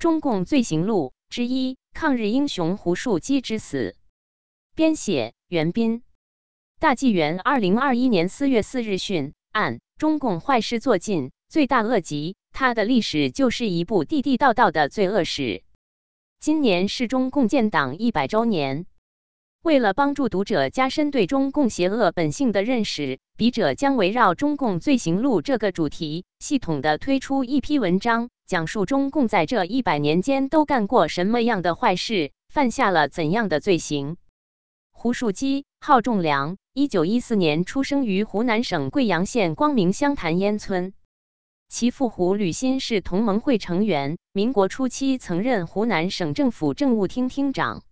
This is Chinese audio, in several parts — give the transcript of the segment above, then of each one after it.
中共罪行录之一：抗日英雄胡树基之死。编写：袁斌。大纪元二零二一年四月四日讯：按中共坏事做尽，罪大恶极，他的历史就是一部地地道道的罪恶史。今年是中共建党一百周年。为了帮助读者加深对中共邪恶本性的认识，笔者将围绕《中共罪行录》这个主题，系统的推出一批文章，讲述中共在这一百年间都干过什么样的坏事，犯下了怎样的罪行。胡树基，号仲良，一九一四年出生于湖南省贵阳县光明乡谭烟村，其父胡履新是同盟会成员，民国初期曾任湖南省政府政务厅厅长。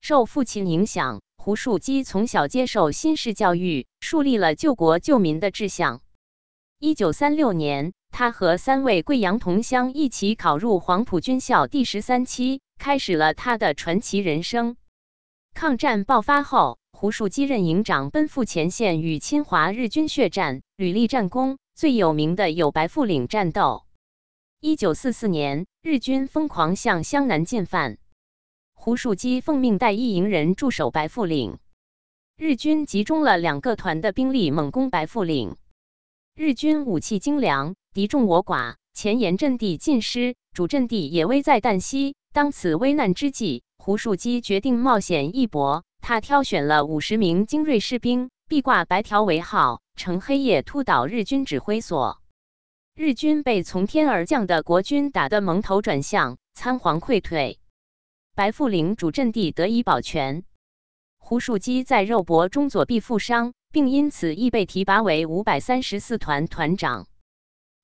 受父亲影响，胡树基从小接受新式教育，树立了救国救民的志向。一九三六年，他和三位贵阳同乡一起考入黄埔军校第十三期，开始了他的传奇人生。抗战爆发后，胡树基任营长，奔赴前线与侵华日军血战，屡立战功。最有名的有白富岭战斗。一九四四年，日军疯狂向湘南进犯。胡树基奉命带一营人驻守白富岭，日军集中了两个团的兵力猛攻白富岭。日军武器精良，敌众我寡，前沿阵地尽失，主阵地也危在旦夕。当此危难之际，胡树基决定冒险一搏。他挑选了五十名精锐士兵，臂挂白条为号，乘黑夜突捣日军指挥所。日军被从天而降的国军打得蒙头转向，仓皇溃退。白富岭主阵地得以保全，胡树基在肉搏中左臂负伤，并因此亦被提拔为五百三十四团团长。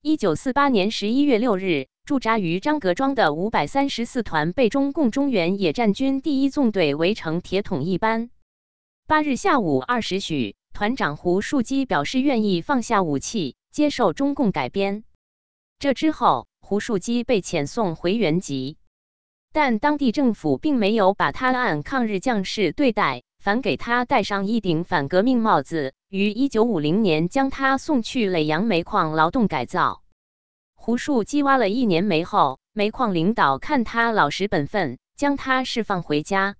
一九四八年十一月六日，驻扎于张各庄的五百三十四团被中共中原野战军第一纵队围成铁桶一般。八日下午二时许，团长胡树基表示愿意放下武器，接受中共改编。这之后，胡树基被遣送回原籍。但当地政府并没有把他按抗日将士对待，反给他戴上一顶反革命帽子，于一九五零年将他送去耒阳煤矿劳动改造。胡树基挖了一年煤后，煤矿领导看他老实本分，将他释放回家。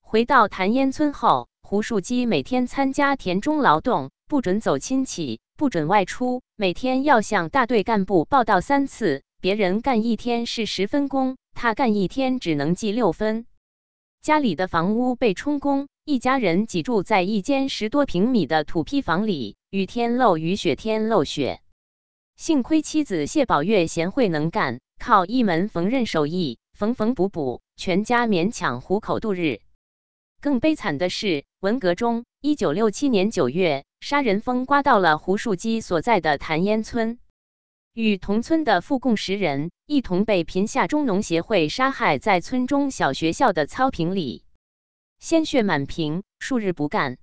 回到谭烟村后，胡树基每天参加田中劳动，不准走亲戚，不准外出，每天要向大队干部报到三次。别人干一天是十分工。他干一天只能记六分，家里的房屋被充公，一家人挤住在一间十多平米的土坯房里，雨天漏雨，雪天漏雪。幸亏妻子谢宝月贤惠能干，靠一门缝纫手艺，缝缝补补，全家勉强糊口度日。更悲惨的是，文革中，一九六七年九月，杀人风刮到了胡树基所在的谭烟村。与同村的附共十人一同被贫下中农协会杀害在村中小学校的草坪里，鲜血满屏，数日不干。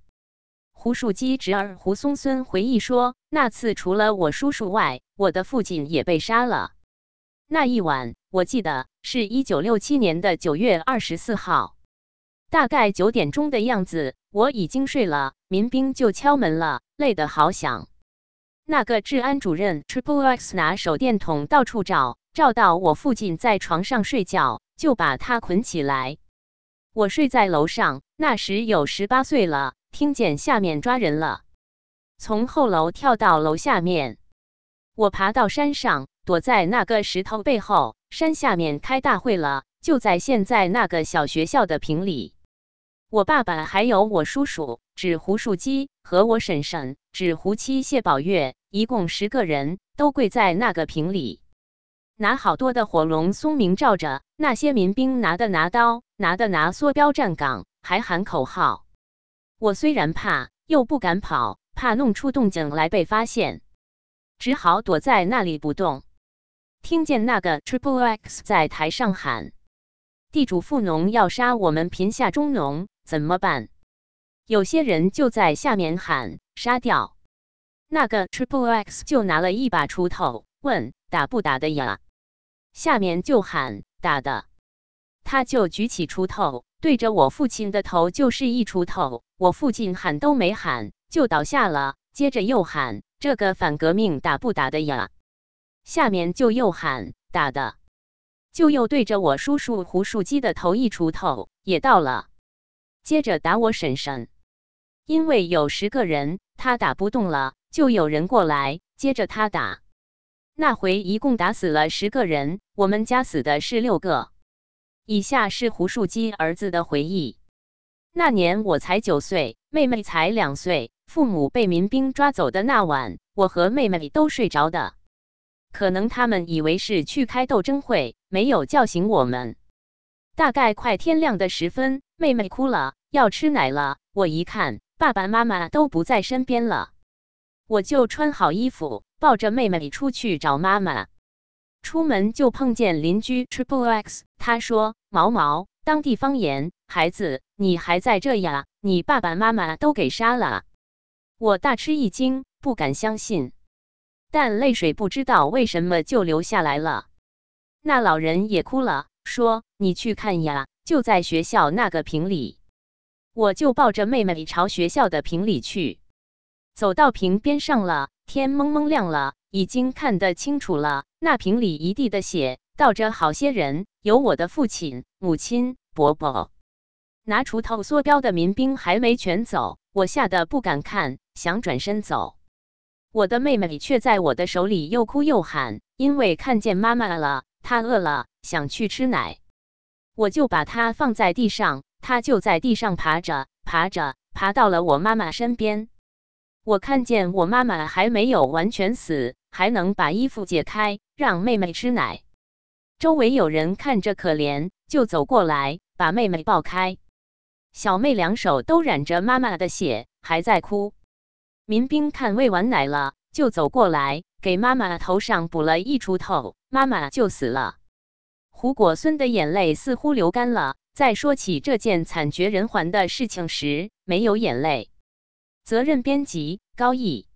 胡树基侄儿胡松孙回忆说：“那次除了我叔叔外，我的父亲也被杀了。那一晚，我记得是一九六七年的九月二十四号，大概九点钟的样子，我已经睡了，民兵就敲门了，累得好响。”那个治安主任 Triple X 拿手电筒到处照，照到我父亲在床上睡觉，就把他捆起来。我睡在楼上，那时有十八岁了，听见下面抓人了，从后楼跳到楼下面。我爬到山上，躲在那个石头背后。山下面开大会了，就在现在那个小学校的坪里。我爸爸还有我叔叔。指胡树基和我婶婶，指胡妻谢宝月，一共十个人，都跪在那个坪里，拿好多的火龙松明照着。那些民兵拿的拿刀，拿的拿梭镖站岗，还喊口号。我虽然怕，又不敢跑，怕弄出动静来被发现，只好躲在那里不动。听见那个 Triple X 在台上喊：“地主富农要杀我们贫下中农，怎么办？”有些人就在下面喊杀掉那个 Triple X，就拿了一把锄头，问打不打的呀？下面就喊打的，他就举起锄头，对着我父亲的头就是一锄头。我父亲喊都没喊就倒下了，接着又喊这个反革命打不打的呀？下面就又喊打的。就又对着我叔叔胡树基的头一锄头，也到了。接着打我婶婶，因为有十个人，他打不动了，就有人过来接着他打。那回一共打死了十个人，我们家死的是六个。以下是胡树基儿子的回忆：那年我才九岁，妹妹才两岁。父母被民兵抓走的那晚，我和妹妹都睡着的。可能他们以为是去开斗争会，没有叫醒我们。大概快天亮的时分，妹妹哭了，要吃奶了。我一看，爸爸妈妈都不在身边了，我就穿好衣服。抱着妹妹出去找妈妈，出门就碰见邻居 Triple X。他说：“毛毛，当地方言，孩子，你还在这呀？你爸爸妈妈都给杀了。”我大吃一惊，不敢相信，但泪水不知道为什么就流下来了。那老人也哭了，说：“你去看呀，就在学校那个瓶里。”我就抱着妹妹朝学校的瓶里去，走到瓶边上了。天蒙蒙亮了，已经看得清楚了。那瓶里一地的血，倒着好些人，有我的父亲、母亲、伯伯。拿锄头缩标的民兵还没全走，我吓得不敢看，想转身走。我的妹妹却在我的手里又哭又喊，因为看见妈妈了，她饿了，想去吃奶。我就把她放在地上，他就在地上爬着，爬着，爬到了我妈妈身边。我看见我妈妈还没有完全死，还能把衣服解开，让妹妹吃奶。周围有人看着可怜，就走过来把妹妹抱开。小妹两手都染着妈妈的血，还在哭。民兵看喂完奶了，就走过来给妈妈头上补了一锄头，妈妈就死了。胡果孙的眼泪似乎流干了，在说起这件惨绝人寰的事情时，没有眼泪。责任编辑：高毅。